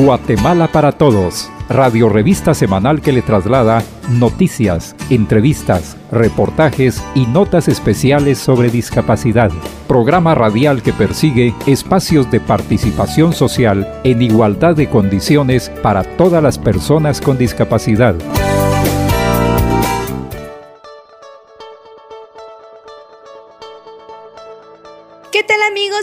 Guatemala para Todos, radio revista semanal que le traslada noticias, entrevistas, reportajes y notas especiales sobre discapacidad. Programa radial que persigue espacios de participación social en igualdad de condiciones para todas las personas con discapacidad.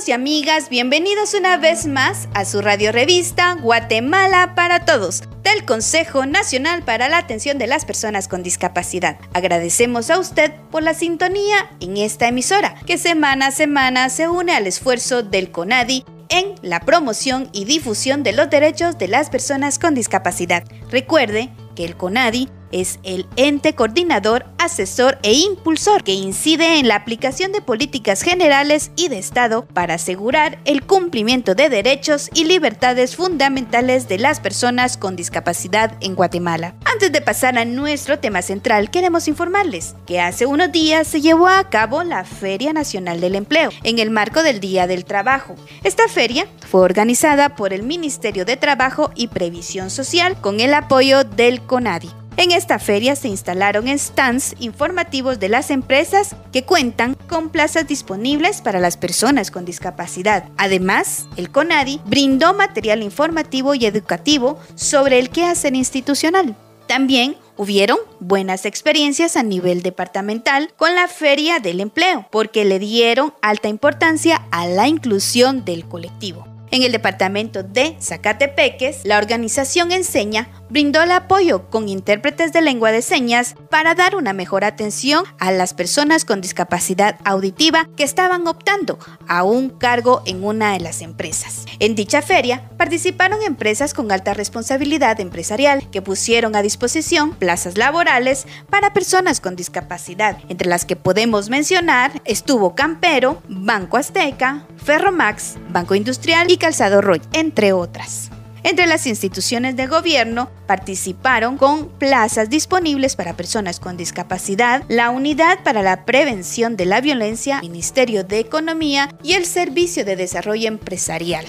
Y amigas? Bienvenidos una vez más a su radio revista Guatemala para Todos del Consejo Nacional para la Atención de las Personas con Discapacidad. Agradecemos a usted por la sintonía en esta emisora que semana a semana se une al esfuerzo del CONADI en la promoción y difusión de los derechos de las personas con discapacidad. Recuerde que el CONADI es el ente coordinador, asesor e impulsor que incide en la aplicación de políticas generales y de Estado para asegurar el cumplimiento de derechos y libertades fundamentales de las personas con discapacidad en Guatemala. Antes de pasar a nuestro tema central, queremos informarles que hace unos días se llevó a cabo la Feria Nacional del Empleo en el marco del Día del Trabajo. Esta feria fue organizada por el Ministerio de Trabajo y Previsión Social con el apoyo del CONADI. En esta feria se instalaron stands informativos de las empresas que cuentan con plazas disponibles para las personas con discapacidad. Además, el CONADI brindó material informativo y educativo sobre el quehacer institucional. También hubieron buenas experiencias a nivel departamental con la Feria del Empleo, porque le dieron alta importancia a la inclusión del colectivo. En el departamento de Zacatepeques, la organización Enseña brindó el apoyo con intérpretes de lengua de señas para dar una mejor atención a las personas con discapacidad auditiva que estaban optando a un cargo en una de las empresas. En dicha feria participaron empresas con alta responsabilidad empresarial que pusieron a disposición plazas laborales para personas con discapacidad, entre las que podemos mencionar estuvo Campero, Banco Azteca, Ferromax, Banco Industrial y Calzado Roy, entre otras. Entre las instituciones de gobierno participaron con plazas disponibles para personas con discapacidad, la Unidad para la Prevención de la Violencia, Ministerio de Economía y el Servicio de Desarrollo Empresarial.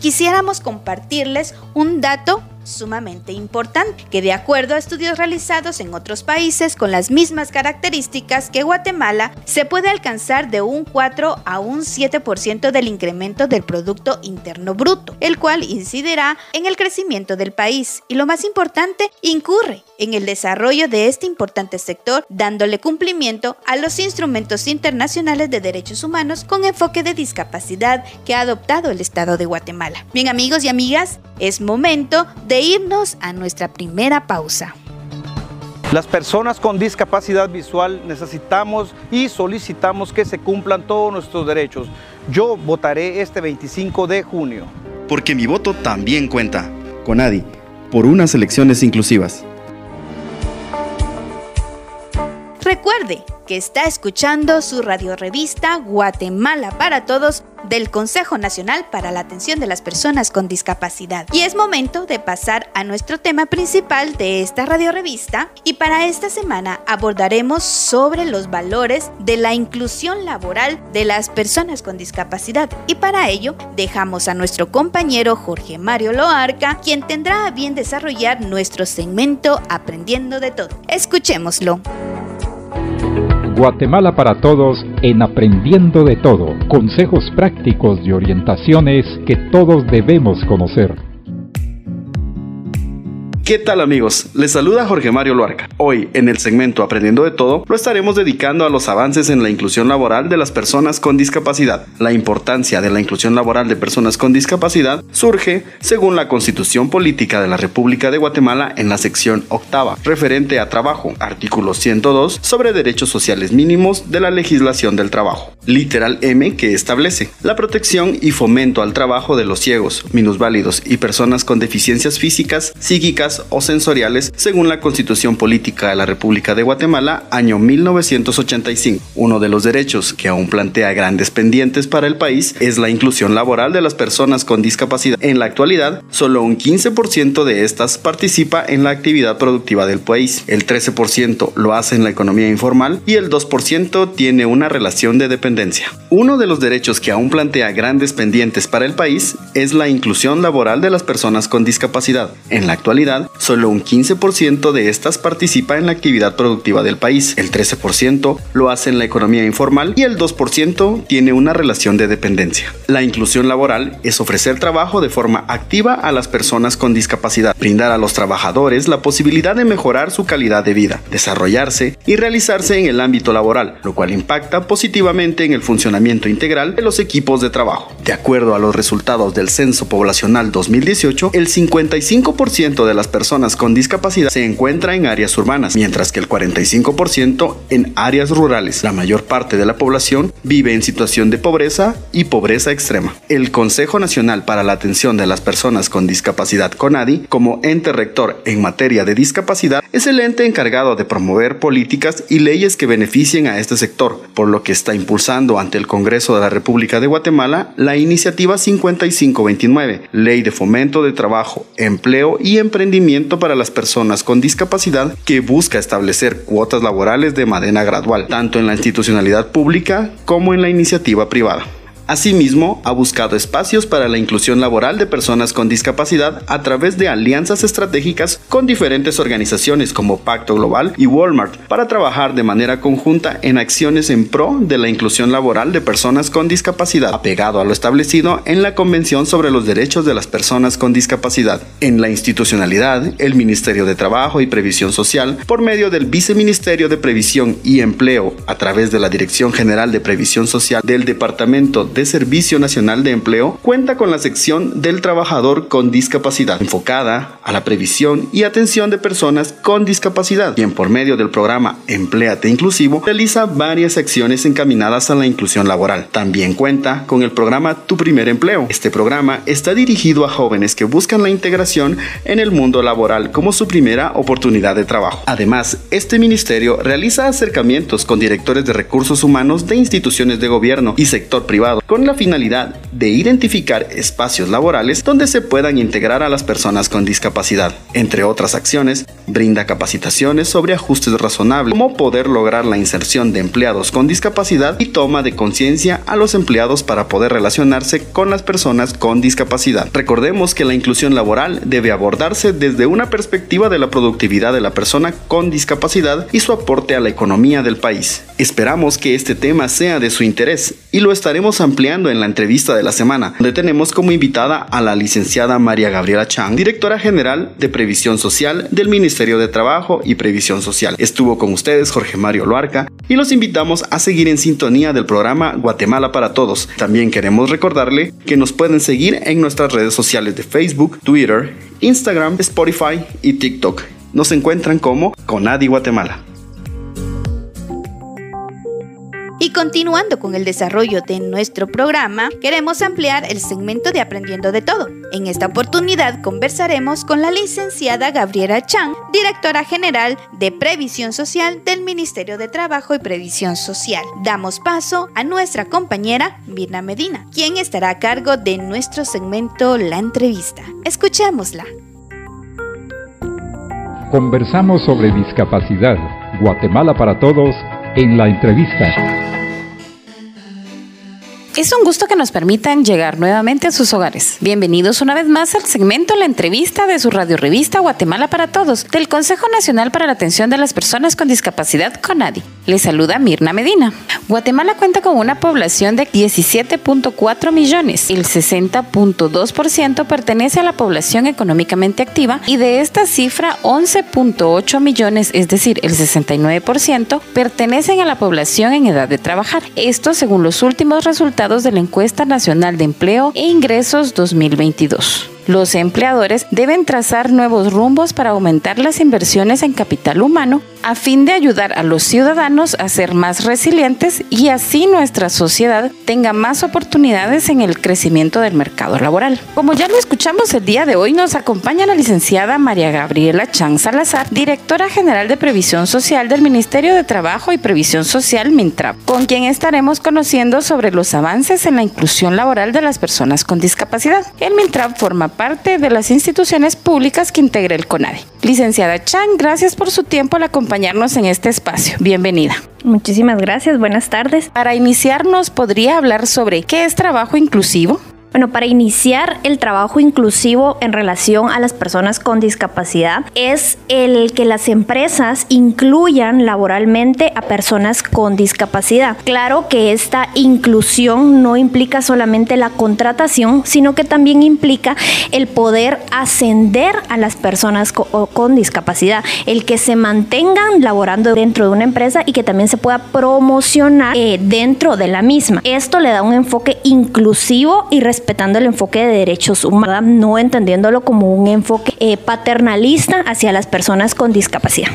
Quisiéramos compartirles un dato sumamente importante, que de acuerdo a estudios realizados en otros países con las mismas características que Guatemala, se puede alcanzar de un 4 a un 7% del incremento del Producto Interno Bruto, el cual incidirá en el crecimiento del país y lo más importante, incurre en el desarrollo de este importante sector, dándole cumplimiento a los instrumentos internacionales de derechos humanos con enfoque de discapacidad que ha adoptado el Estado de Guatemala. Bien amigos y amigas, es momento de irnos a nuestra primera pausa. Las personas con discapacidad visual necesitamos y solicitamos que se cumplan todos nuestros derechos. Yo votaré este 25 de junio. Porque mi voto también cuenta. Conadi, por unas elecciones inclusivas. Recuerde que está escuchando su radiorevista Guatemala para Todos del Consejo Nacional para la Atención de las Personas con Discapacidad. Y es momento de pasar a nuestro tema principal de esta radiorevista y para esta semana abordaremos sobre los valores de la inclusión laboral de las personas con discapacidad y para ello dejamos a nuestro compañero Jorge Mario Loarca quien tendrá a bien desarrollar nuestro segmento Aprendiendo de Todo. Escuchémoslo. Guatemala para Todos en Aprendiendo de Todo. Consejos prácticos y orientaciones que todos debemos conocer. ¿Qué tal amigos? Les saluda Jorge Mario Luarca. Hoy, en el segmento Aprendiendo de Todo, lo estaremos dedicando a los avances en la inclusión laboral de las personas con discapacidad. La importancia de la inclusión laboral de personas con discapacidad surge según la Constitución Política de la República de Guatemala en la sección octava, referente a trabajo, artículo 102, sobre derechos sociales mínimos de la legislación del trabajo. Literal M que establece la protección y fomento al trabajo de los ciegos, minusválidos y personas con deficiencias físicas, psíquicas, o sensoriales según la Constitución Política de la República de Guatemala, año 1985. Uno de los derechos que aún plantea grandes pendientes para el país es la inclusión laboral de las personas con discapacidad. En la actualidad, solo un 15% de estas participa en la actividad productiva del país, el 13% lo hace en la economía informal y el 2% tiene una relación de dependencia. Uno de los derechos que aún plantea grandes pendientes para el país es la inclusión laboral de las personas con discapacidad. En la actualidad, solo un 15% de estas participa en la actividad productiva del país, el 13% lo hace en la economía informal y el 2% tiene una relación de dependencia. La inclusión laboral es ofrecer trabajo de forma activa a las personas con discapacidad, brindar a los trabajadores la posibilidad de mejorar su calidad de vida, desarrollarse y realizarse en el ámbito laboral, lo cual impacta positivamente en el funcionamiento integral de los equipos de trabajo. De acuerdo a los resultados del Censo Poblacional 2018, el 55% de las personas con discapacidad se encuentra en áreas urbanas, mientras que el 45% en áreas rurales. La mayor parte de la población vive en situación de pobreza y pobreza extrema. El Consejo Nacional para la Atención de las Personas con Discapacidad CONADI, como ente rector en materia de discapacidad, es el ente encargado de promover políticas y leyes que beneficien a este sector, por lo que está impulsando ante el Congreso de la República de Guatemala la iniciativa 5529, Ley de Fomento de Trabajo, Empleo y Emprendimiento para las Personas con Discapacidad, que busca establecer cuotas laborales de manera gradual, tanto en la institucionalidad pública como en la iniciativa privada. Asimismo, ha buscado espacios para la inclusión laboral de personas con discapacidad a través de alianzas estratégicas con diferentes organizaciones como Pacto Global y Walmart para trabajar de manera conjunta en acciones en pro de la inclusión laboral de personas con discapacidad, apegado a lo establecido en la Convención sobre los Derechos de las Personas con Discapacidad. En la institucionalidad, el Ministerio de Trabajo y Previsión Social, por medio del Viceministerio de Previsión y Empleo, a través de la Dirección General de Previsión Social del Departamento de Servicio Nacional de Empleo cuenta con la sección del trabajador con discapacidad, enfocada a la previsión y atención de personas con discapacidad, quien por medio del programa Empleate Inclusivo realiza varias acciones encaminadas a la inclusión laboral. También cuenta con el programa Tu Primer Empleo. Este programa está dirigido a jóvenes que buscan la integración en el mundo laboral como su primera oportunidad de trabajo. Además, este ministerio realiza acercamientos con directores de recursos humanos de instituciones de gobierno y sector privado con la finalidad de identificar espacios laborales donde se puedan integrar a las personas con discapacidad. Entre otras acciones, brinda capacitaciones sobre ajustes razonables, cómo poder lograr la inserción de empleados con discapacidad y toma de conciencia a los empleados para poder relacionarse con las personas con discapacidad. Recordemos que la inclusión laboral debe abordarse desde una perspectiva de la productividad de la persona con discapacidad y su aporte a la economía del país. Esperamos que este tema sea de su interés y lo estaremos ampliando en la entrevista de la semana, donde tenemos como invitada a la licenciada María Gabriela Chang, directora general de Previsión Social del Ministerio de Trabajo y Previsión Social. Estuvo con ustedes Jorge Mario Loarca y los invitamos a seguir en sintonía del programa Guatemala para Todos. También queremos recordarle que nos pueden seguir en nuestras redes sociales de Facebook, Twitter, Instagram, Spotify y TikTok. Nos encuentran como Conadi Guatemala. Y continuando con el desarrollo de nuestro programa, queremos ampliar el segmento de Aprendiendo de Todo. En esta oportunidad conversaremos con la licenciada Gabriela Chang, directora general de Previsión Social del Ministerio de Trabajo y Previsión Social. Damos paso a nuestra compañera Mirna Medina, quien estará a cargo de nuestro segmento La Entrevista. Escuchémosla. Conversamos sobre discapacidad. Guatemala para todos en la entrevista. Es un gusto que nos permitan llegar nuevamente a sus hogares. Bienvenidos una vez más al segmento La entrevista de su radio revista Guatemala para Todos del Consejo Nacional para la Atención de las Personas con Discapacidad CONADI. Les saluda Mirna Medina. Guatemala cuenta con una población de 17.4 millones. El 60.2% pertenece a la población económicamente activa y de esta cifra 11.8 millones, es decir, el 69%, pertenecen a la población en edad de trabajar. Esto según los últimos resultados de la Encuesta Nacional de Empleo e Ingresos 2022. Los empleadores deben trazar nuevos rumbos para aumentar las inversiones en capital humano a fin de ayudar a los ciudadanos a ser más resilientes y así nuestra sociedad tenga más oportunidades en el crecimiento del mercado laboral. Como ya lo escuchamos el día de hoy, nos acompaña la licenciada María Gabriela Chan Salazar, directora general de Previsión Social del Ministerio de Trabajo y Previsión Social MINTRAP, con quien estaremos conociendo sobre los avances en la inclusión laboral de las personas con discapacidad. El MINTRAP forma parte de las instituciones públicas que integra el CONADE. Licenciada Chan, gracias por su tiempo al acompañarnos en este espacio. Bienvenida. Muchísimas gracias, buenas tardes. Para iniciarnos, ¿podría hablar sobre qué es trabajo inclusivo? Bueno, para iniciar el trabajo inclusivo en relación a las personas con discapacidad es el que las empresas incluyan laboralmente a personas con discapacidad. Claro que esta inclusión no implica solamente la contratación, sino que también implica el poder ascender a las personas con, discapacidad, el que se mantengan laborando dentro de una empresa y que también se pueda promocionar eh, dentro de la misma. Esto le da un enfoque inclusivo y respetando el enfoque de derechos humanos, no entendiéndolo como un enfoque eh, paternalista hacia las personas con discapacidad.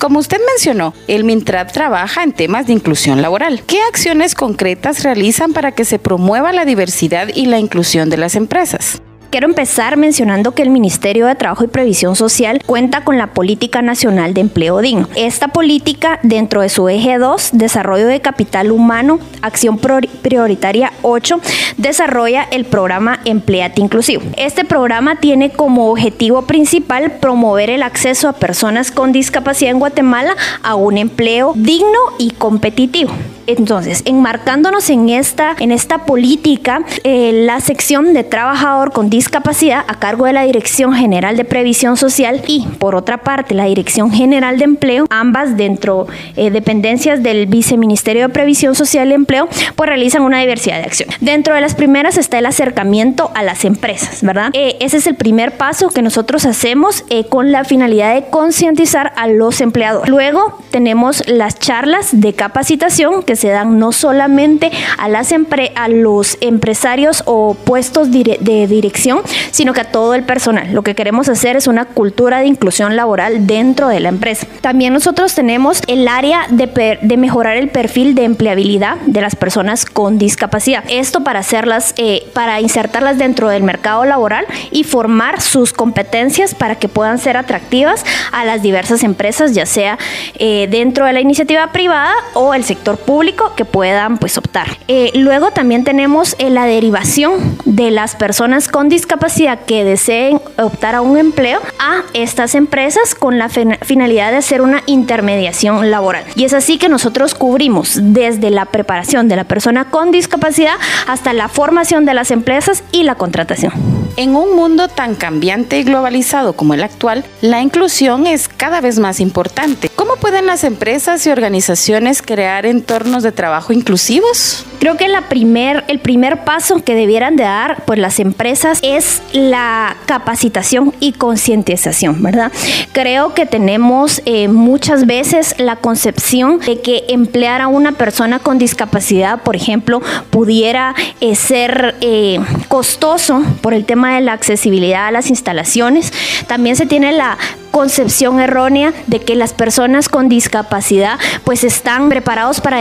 Como usted mencionó, el MINTRAD trabaja en temas de inclusión laboral. ¿Qué acciones concretas realizan para que se promueva la diversidad y la inclusión de las empresas? Quiero empezar mencionando que el Ministerio de Trabajo y Previsión Social cuenta con la Política Nacional de Empleo Digno. Esta política, dentro de su eje 2, Desarrollo de Capital Humano, Acción Prioritaria 8, desarrolla el programa Empleate Inclusivo. Este programa tiene como objetivo principal promover el acceso a personas con discapacidad en Guatemala a un empleo digno y competitivo. Entonces, enmarcándonos en esta, en esta política, eh, la sección de trabajador con discapacidad a cargo de la Dirección General de Previsión Social y, por otra parte, la Dirección General de Empleo, ambas dentro de eh, dependencias del Viceministerio de Previsión Social y Empleo, pues realizan una diversidad de acciones. Dentro de las primeras está el acercamiento a las empresas, ¿verdad? Eh, ese es el primer paso que nosotros hacemos con la finalidad de concientizar a los empleadores. Luego tenemos las charlas de capacitación que se dan no solamente a, las a los empresarios o puestos de dirección, sino que a todo el personal. Lo que queremos hacer es una cultura de inclusión laboral dentro de la empresa. También nosotros tenemos el área de, de mejorar el perfil de empleabilidad de las personas con discapacidad. Esto para hacerlas, eh, para insertarlas dentro del mercado laboral y formar sus competencias para que puedan ser atractivas a las diversas empresas, ya sea eh, dentro de la iniciativa privada o el sector público que puedan pues optar. Eh, luego también tenemos eh, la derivación de las personas con discapacidad que deseen optar a un empleo a estas empresas con la finalidad de hacer una intermediación laboral. Y es así que nosotros cubrimos desde la preparación de la persona con discapacidad hasta la formación de las empresas y la contratación. En un mundo tan cambiante y globalizado como el actual, la inclusión es cada vez más importante. ¿Cómo pueden las empresas y organizaciones crear entornos de trabajo inclusivos? Creo que la primer, el primer paso que debieran de dar pues, las empresas es la capacitación y concientización, ¿verdad? Creo que tenemos eh, muchas veces la concepción de que emplear a una persona con discapacidad, por ejemplo, pudiera eh, ser eh, costoso por el tema de la accesibilidad a las instalaciones. También se tiene la concepción errónea de que las personas con discapacidad pues están preparados para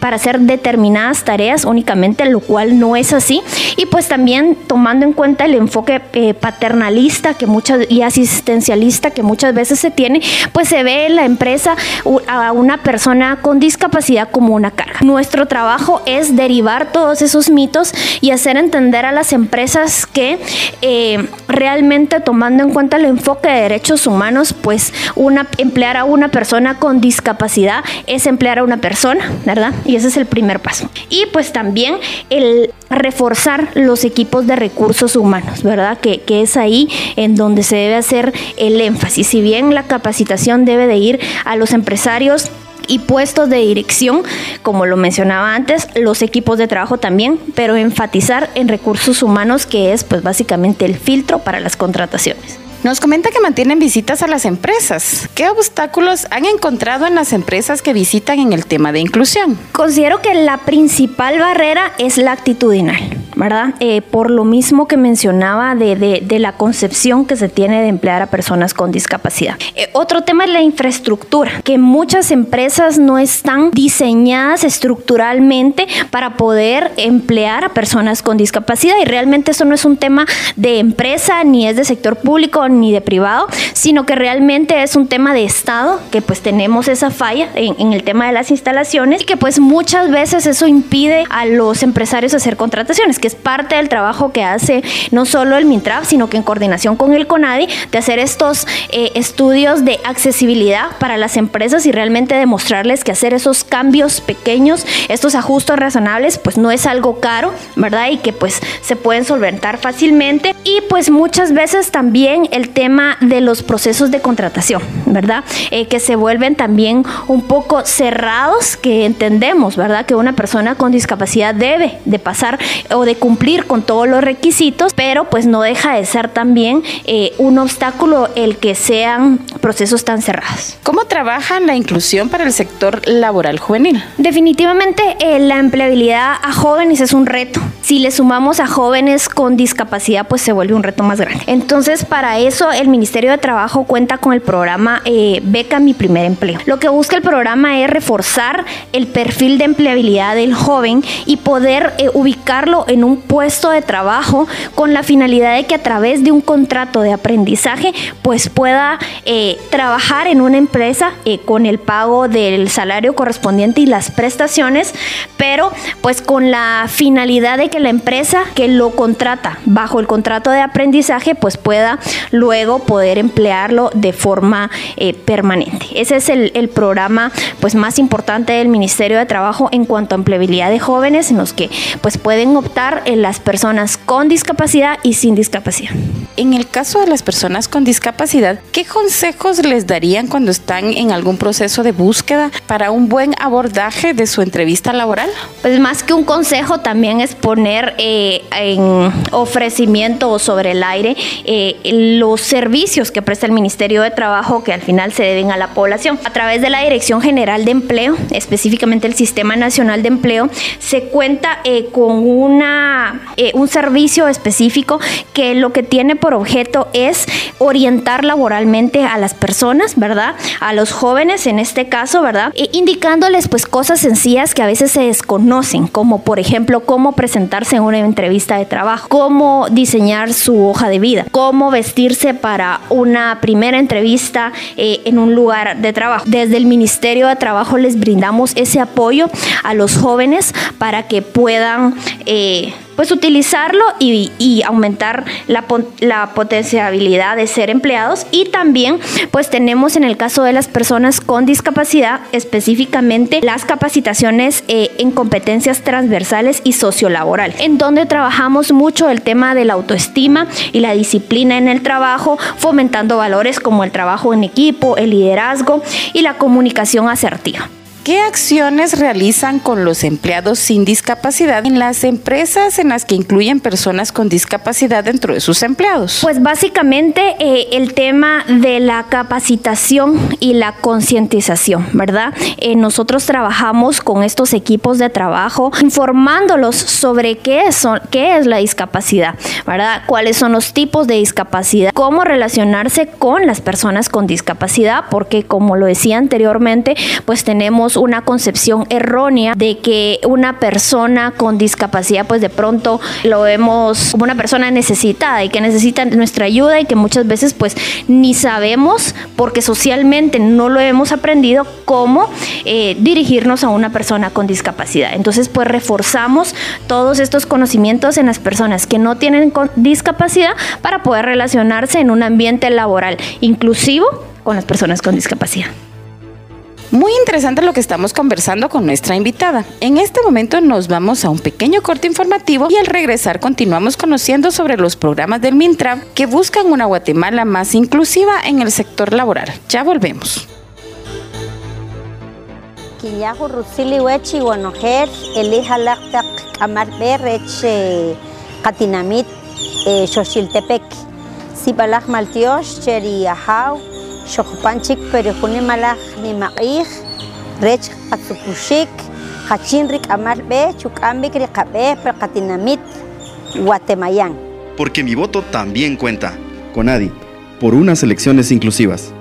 para hacer determinadas tareas únicamente, lo cual no es así. Y pues también tomando en cuenta el enfoque eh, paternalista que muchas, y asistencialista que muchas veces se tiene, pues se ve en la empresa a una persona con discapacidad como una carga. Nuestro trabajo es derivar todos esos mitos y hacer entender a las empresas que eh, realmente tomando en cuenta el enfoque de derechos humanos, pues una, emplear a una persona con discapacidad es emplear a una persona, ¿verdad? Y ese es el primer paso. Y pues también el reforzar los equipos de recursos humanos, ¿verdad? Que, que es ahí en donde se debe hacer el énfasis. Si bien la capacitación debe de ir a los empresarios, y puestos de dirección, como lo mencionaba antes, los equipos de trabajo también, pero enfatizar en recursos humanos que es pues básicamente el filtro para las contrataciones. Nos comenta que mantienen visitas a las empresas. ¿Qué obstáculos han encontrado en las empresas que visitan en el tema de inclusión? Considero que la principal barrera es la actitudinal, ¿verdad? Eh, por lo mismo que mencionaba de, de, la concepción que se tiene de emplear a personas con discapacidad. Eh, otro tema es la infraestructura, que muchas empresas no están diseñadas estructuralmente para poder emplear a personas con discapacidad y realmente eso no es un tema de empresa ni es de sector público ni de privado, sino que realmente es un tema de Estado, que pues tenemos esa falla en, el tema de las instalaciones y que pues muchas veces eso impide a los empresarios hacer contrataciones, que es parte del trabajo que hace no solo el MINTRAF, sino que en coordinación con el CONADI, de hacer estos eh, estudios de accesibilidad para las empresas y realmente demostrarles que hacer esos cambios pequeños, estos ajustes razonables, pues no es algo caro, ¿verdad? Y que pues se pueden solventar fácilmente. Y pues muchas veces también el tema de los procesos de contratación, ¿verdad? Eh, que se vuelven también un poco cerrados, que entendemos, ¿verdad? Que una persona con discapacidad debe de pasar o de cumplir con todos los requisitos, pero pues no deja de ser también eh, un obstáculo el que sean procesos tan cerrados. ¿Cómo trabaja la inclusión para el sector laboral juvenil? Definitivamente eh, la empleabilidad a jóvenes es un reto. Si le sumamos a jóvenes con discapacidad, pues se vuelve un reto más grande. Entonces, para eso el Ministerio de Trabajo cuenta con el programa eh, Beca Mi Primer Empleo. Lo que busca el programa es reforzar el perfil de empleabilidad del joven y poder ubicarlo en un puesto de trabajo con la finalidad de que a través de un contrato de aprendizaje pues pueda eh, trabajar en una empresa eh, con el pago del salario correspondiente y las prestaciones, pero pues con la finalidad de que la empresa que lo contrata bajo el contrato de aprendizaje pues pueda luego poder emplearlo de forma eh, permanente. Ese es el, el programa pues más importante del Ministerio de Trabajo en cuanto a empleabilidad de jóvenes en los que pues pueden optar en las personas con discapacidad y sin discapacidad. En el caso de las personas con discapacidad, ¿qué consejos les darían cuando están en algún proceso de búsqueda para un buen abordaje de su entrevista laboral? Pues más que un consejo también es poner eh, en ofrecimiento sobre el aire eh, los servicios que presta el Ministerio de Trabajo que al final se deben a la población. A través de la Dirección General de Empleo, específicamente el Sistema Nacional de Empleo, se cuenta eh, con una, un servicio específico que lo que tiene por objeto es orientar laboralmente a las personas, ¿verdad? A los jóvenes en este caso, ¿verdad? E indicándoles pues cosas sencillas que a veces se desconocen, como por ejemplo cómo presentarse en una entrevista de trabajo, cómo diseñar su hoja de vida, cómo para una primera entrevista eh, en un lugar de trabajo. Desde el Ministerio de Trabajo les brindamos ese apoyo a los jóvenes para que puedan... Eh, pues utilizarlo y, aumentar la, la, potenciabilidad de ser empleados y también pues tenemos en el caso de las personas con discapacidad específicamente las capacitaciones eh, en competencias transversales y sociolaboral en donde trabajamos mucho el tema de la autoestima y la disciplina en el trabajo fomentando valores como el trabajo en equipo, el liderazgo y la comunicación asertiva. ¿Qué acciones realizan con los empleados sin discapacidad en las empresas en las que incluyen personas con discapacidad dentro de sus empleados? Pues básicamente eh, el tema de la capacitación y la concientización, ¿verdad? Eh, nosotros trabajamos con estos equipos de trabajo informándolos sobre qué es, qué es la discapacidad, ¿verdad? Cuáles son los tipos de discapacidad, cómo relacionarse con las personas con discapacidad, porque como lo decía anteriormente, pues tenemos una concepción errónea de que una persona con discapacidad pues de pronto lo vemos como una persona necesitada y que necesita nuestra ayuda y que muchas veces pues ni sabemos porque socialmente no lo hemos aprendido cómo eh, dirigirnos a una persona con discapacidad. Entonces pues reforzamos todos estos conocimientos en las personas que no tienen discapacidad para poder relacionarse en un ambiente laboral inclusivo con las personas con discapacidad. Muy interesante lo que estamos conversando con nuestra invitada. En este momento nos vamos a un pequeño corte informativo y al regresar continuamos conociendo sobre los programas del MINTRAV que buscan una Guatemala más inclusiva en el sector laboral. Ya volvemos. maltiosh cheri xoqpanchik perijuni malaj nimaq'ij rech qatzukuxik qachin rik'amal b'ej chuk'ambik riqab'ej per qatinamit Guatemayán. Porque mi voto también cuenta. Conadi, por unas elecciones inclusivas.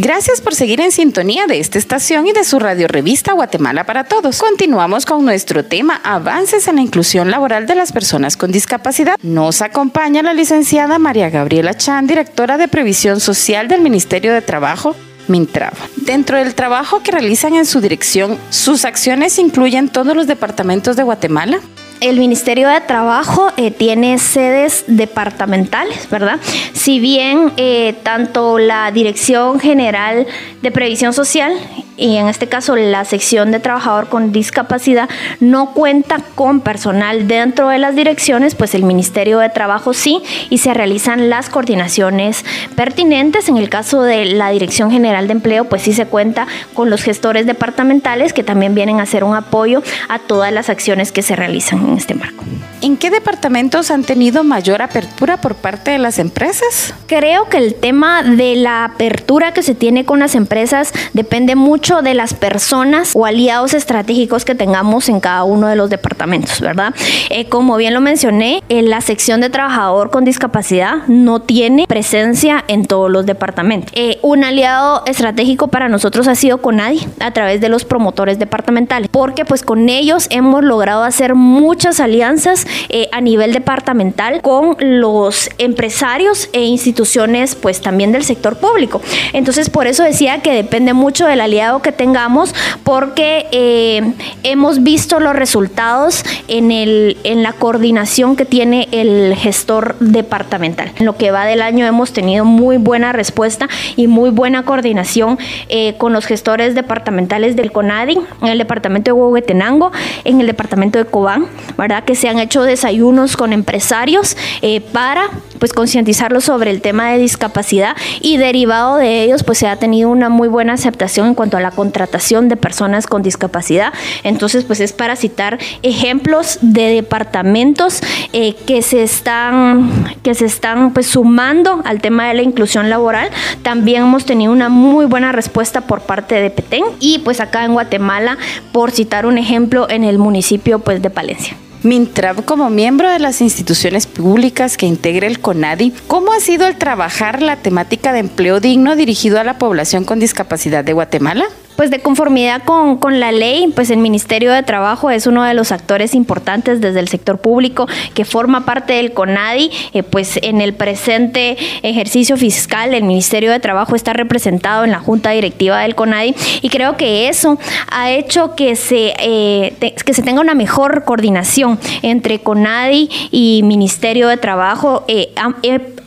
Gracias por seguir en sintonía de esta estación y de su radio revista Guatemala para Todos. Continuamos con nuestro tema Avances en la inclusión laboral de las personas con discapacidad. Nos acompaña la licenciada María Gabriela Chan, directora de Previsión Social del Ministerio de Trabajo. Mintrava. Dentro del trabajo que realizan en su dirección, ¿sus acciones incluyen todos los departamentos de Guatemala? El Ministerio de Trabajo eh, tiene sedes departamentales, ¿verdad? Si bien eh, tanto la Dirección General de Previsión Social y en este caso la sección de trabajador con discapacidad no cuenta con personal dentro de las direcciones, pues el Ministerio de Trabajo sí y se realizan las coordinaciones pertinentes. En el caso de la Dirección General de Empleo, pues sí se cuenta con los gestores departamentales que también vienen a hacer un apoyo a todas las acciones que se realizan en este marco. ¿En qué departamentos han tenido mayor apertura por parte de las empresas? Creo que el tema de la apertura que se tiene con las empresas depende mucho de las personas o aliados estratégicos que tengamos en cada uno de los departamentos, ¿verdad? Eh, como bien lo mencioné, en la sección de trabajador con discapacidad no tiene presencia en todos los departamentos. Eh, un aliado estratégico para nosotros ha sido Conadi a través de los promotores departamentales, porque pues con ellos hemos logrado hacer muchas alianzas eh, a nivel departamental con los empresarios e instituciones pues también del sector público. Entonces por eso decía que depende mucho del aliado que tengamos porque eh, hemos visto los resultados en, el, en la coordinación que tiene el gestor departamental. En lo que va del año hemos tenido muy buena respuesta y muy buena coordinación eh, con los gestores departamentales del CONADI, en el departamento de Huehuetenango, en el departamento de Cobán, ¿verdad? Que se han hecho desayunos con empresarios eh, para pues concientizarlos sobre el tema de discapacidad y derivado de ellos pues se ha tenido una muy buena aceptación en cuanto a la contratación de personas con discapacidad. Entonces pues es para citar ejemplos de departamentos eh, que se están que se están pues sumando al tema de la inclusión laboral. También hemos tenido una muy buena respuesta por parte de Petén y pues acá en Guatemala por citar un ejemplo en el municipio pues de Palencia. Mintrav, como miembro de las instituciones públicas que integra el CONADI, ¿cómo ha sido el trabajar la temática de empleo digno dirigido a la población con discapacidad de Guatemala? Pues de conformidad con, con, la ley, pues el Ministerio de Trabajo es uno de los actores importantes desde el sector público que forma parte del CONADI. Eh, pues en el presente ejercicio fiscal el Ministerio de Trabajo está representado en la Junta Directiva del CONADI y creo que eso ha hecho que se, eh, que se tenga una mejor coordinación entre CONADI y Ministerio de Trabajo. Eh,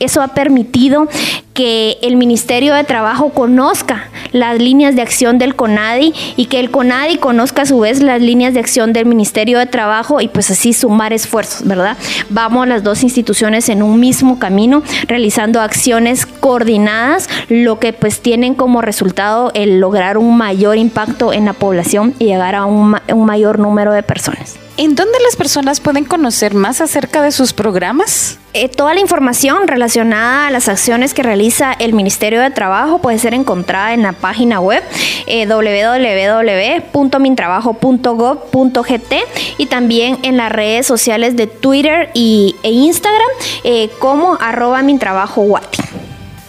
eso ha permitido que el Ministerio de Trabajo conozca las líneas de acción del CONADI y que el CONADI conozca a su vez las líneas de acción del Ministerio de Trabajo y pues así sumar esfuerzos, ¿verdad? Vamos las dos instituciones en un mismo camino, realizando acciones coordinadas, lo que pues tienen como resultado el lograr un mayor impacto en la población y llegar a un, un mayor número de personas. ¿En dónde las personas pueden conocer más acerca de sus programas? Eh, toda la información relacionada a las acciones que realiza el Ministerio de Trabajo puede ser encontrada en la página web eh, www.mintrabajo.gov.gt y también en las redes sociales de Twitter y, e Instagram eh, como arroba.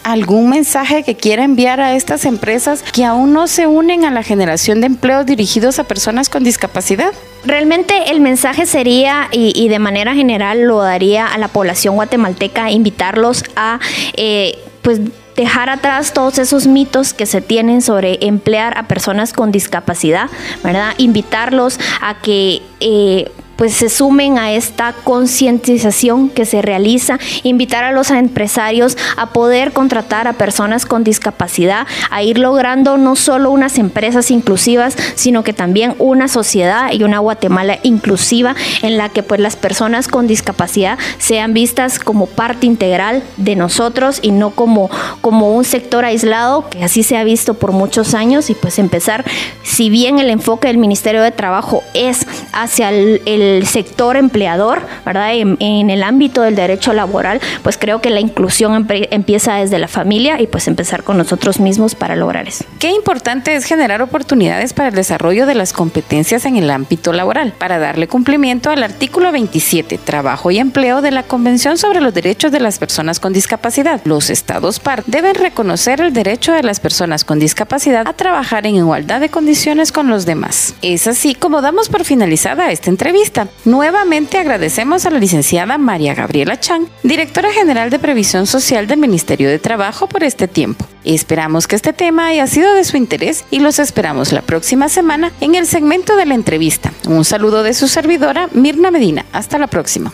¿Algún mensaje que quiera enviar a estas empresas que aún no se unen a la generación de empleos dirigidos a personas con discapacidad? Realmente el mensaje sería, y, de manera general lo daría a la población guatemalteca, invitarlos a, eh, pues, dejar atrás todos esos mitos que se tienen sobre emplear a personas con discapacidad, ¿verdad? Invitarlos a que... Eh, pues se sumen a esta concientización que se realiza, invitar a los empresarios a poder contratar a personas con discapacidad, a ir logrando no solo unas empresas inclusivas, sino que también una sociedad y una Guatemala inclusiva en la que pues las personas con discapacidad sean vistas como parte integral de nosotros y no como, como un sector aislado, que así se ha visto por muchos años. Y pues empezar, si bien el enfoque del Ministerio de Trabajo es hacia el, el el sector empleador, ¿verdad? En, en, el ámbito del derecho laboral, pues creo que la inclusión empieza desde la familia y pues empezar con nosotros mismos para lograr eso. Qué importante es generar oportunidades para el desarrollo de las competencias en el ámbito laboral, para darle cumplimiento al artículo 27, trabajo y empleo de la Convención sobre los Derechos de las Personas con Discapacidad. Los estados par deben reconocer el derecho de las personas con discapacidad a trabajar en igualdad de condiciones con los demás. Es así como damos por finalizada esta entrevista. Nuevamente agradecemos a la licenciada María Gabriela Chang, directora general de Previsión Social del Ministerio de Trabajo, por este tiempo. Esperamos que este tema haya sido de su interés y los esperamos la próxima semana en el segmento de la entrevista. Un saludo de su servidora, Mirna Medina. Hasta la próxima.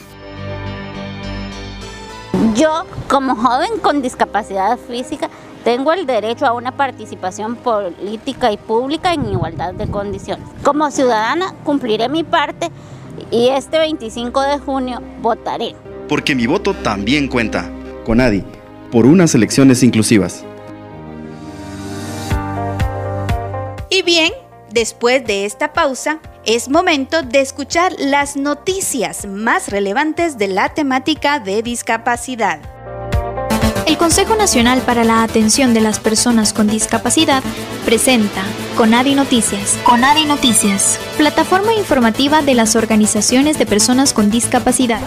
Yo, como joven con discapacidad física, tengo el derecho a una participación política y pública en igualdad de condiciones. Como ciudadana cumpliré mi parte y este 25 de junio votaré. Porque mi voto también cuenta. Conadi, por unas elecciones inclusivas. Y bien, después de esta pausa, es momento de escuchar las noticias más relevantes de la temática de discapacidad. El Consejo Nacional para la Atención de las Personas con Discapacidad presenta Conadi Noticias. Conadi Noticias, plataforma informativa de las organizaciones de personas con discapacidad.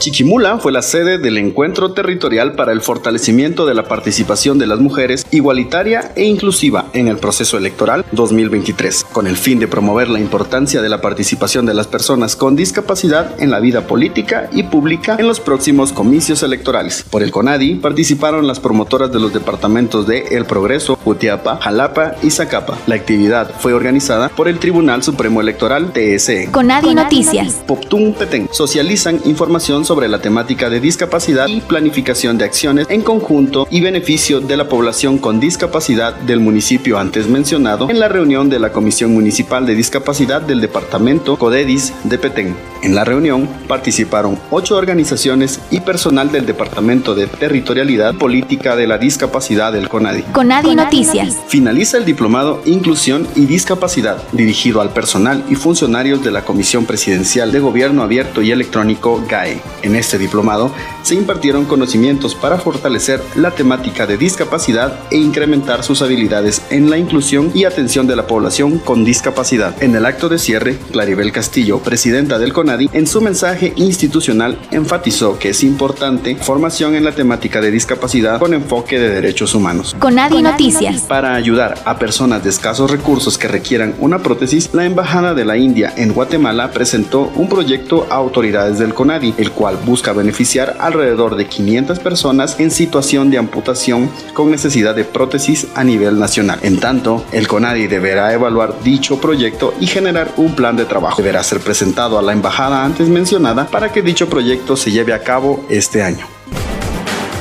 Chiquimula fue la sede del Encuentro Territorial para el Fortalecimiento de la Participación de las Mujeres Igualitaria e Inclusiva en el Proceso Electoral 2023, con el fin de promover la importancia de la participación de las personas con discapacidad en la vida política y pública en los próximos comicios electorales. Por el CONADI participaron las promotoras de los departamentos de El Progreso, Utiapa, Jalapa y Zacapa. La actividad fue organizada por el Tribunal Supremo Electoral TSE. CONADI Noticias. Poptún Petén socializan información sobre la temática de discapacidad y planificación de acciones en conjunto y beneficio de la población con discapacidad del municipio antes mencionado en la reunión de la Comisión Municipal de Discapacidad del Departamento CODEDIS de Petén. En la reunión participaron ocho organizaciones y personal del Departamento de Territorialidad Política de la Discapacidad del CONADI. CONADI Noticias. Finaliza el diplomado Inclusión y Discapacidad, dirigido al personal y funcionarios de la Comisión Presidencial de Gobierno Abierto y Electrónico GAE. En este diplomado se impartieron conocimientos para fortalecer la temática de discapacidad e incrementar sus habilidades en la inclusión y atención de la población con discapacidad. En el acto de cierre, Claribel Castillo, presidenta del CONADI, en su mensaje institucional enfatizó que es importante formación en la temática de discapacidad con enfoque de derechos humanos. CONADI Noticias. Para ayudar a personas de escasos recursos que requieran una prótesis, la Embajada de la India en Guatemala presentó un proyecto a autoridades del CONADI, el cual busca beneficiar alrededor de 500 personas en situación de amputación con necesidad de prótesis a nivel nacional. En tanto, el CONADI deberá evaluar dicho proyecto y generar un plan de trabajo. Deberá ser presentado a la embajada antes mencionada para que dicho proyecto se lleve a cabo este año.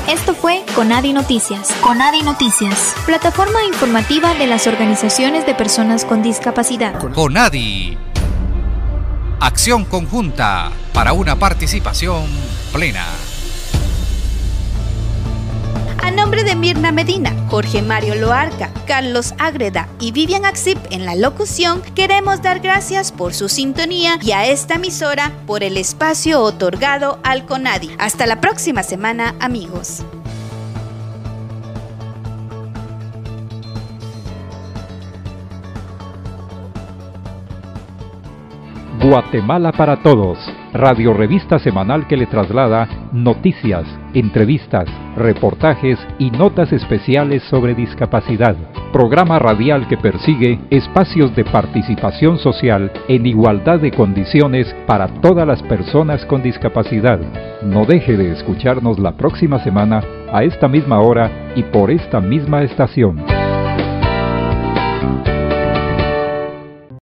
Esto fue Conadi Noticias. Conadi Noticias, plataforma informativa de las organizaciones de personas con discapacidad. Conadi. Acción conjunta para una participación plena. A nombre de Mirna Medina, Jorge Mario Loarca, Carlos Agreda y Vivian Axip en la locución, queremos dar gracias por su sintonía y a esta emisora por el espacio otorgado al CONADI. Hasta la próxima semana, amigos. Guatemala para Todos, radio revista semanal que le traslada noticias, entrevistas, reportajes y notas especiales sobre discapacidad. Programa radial que persigue espacios de participación social en igualdad de condiciones para todas las personas con discapacidad. No deje de escucharnos la próxima semana a esta misma hora y por esta misma estación.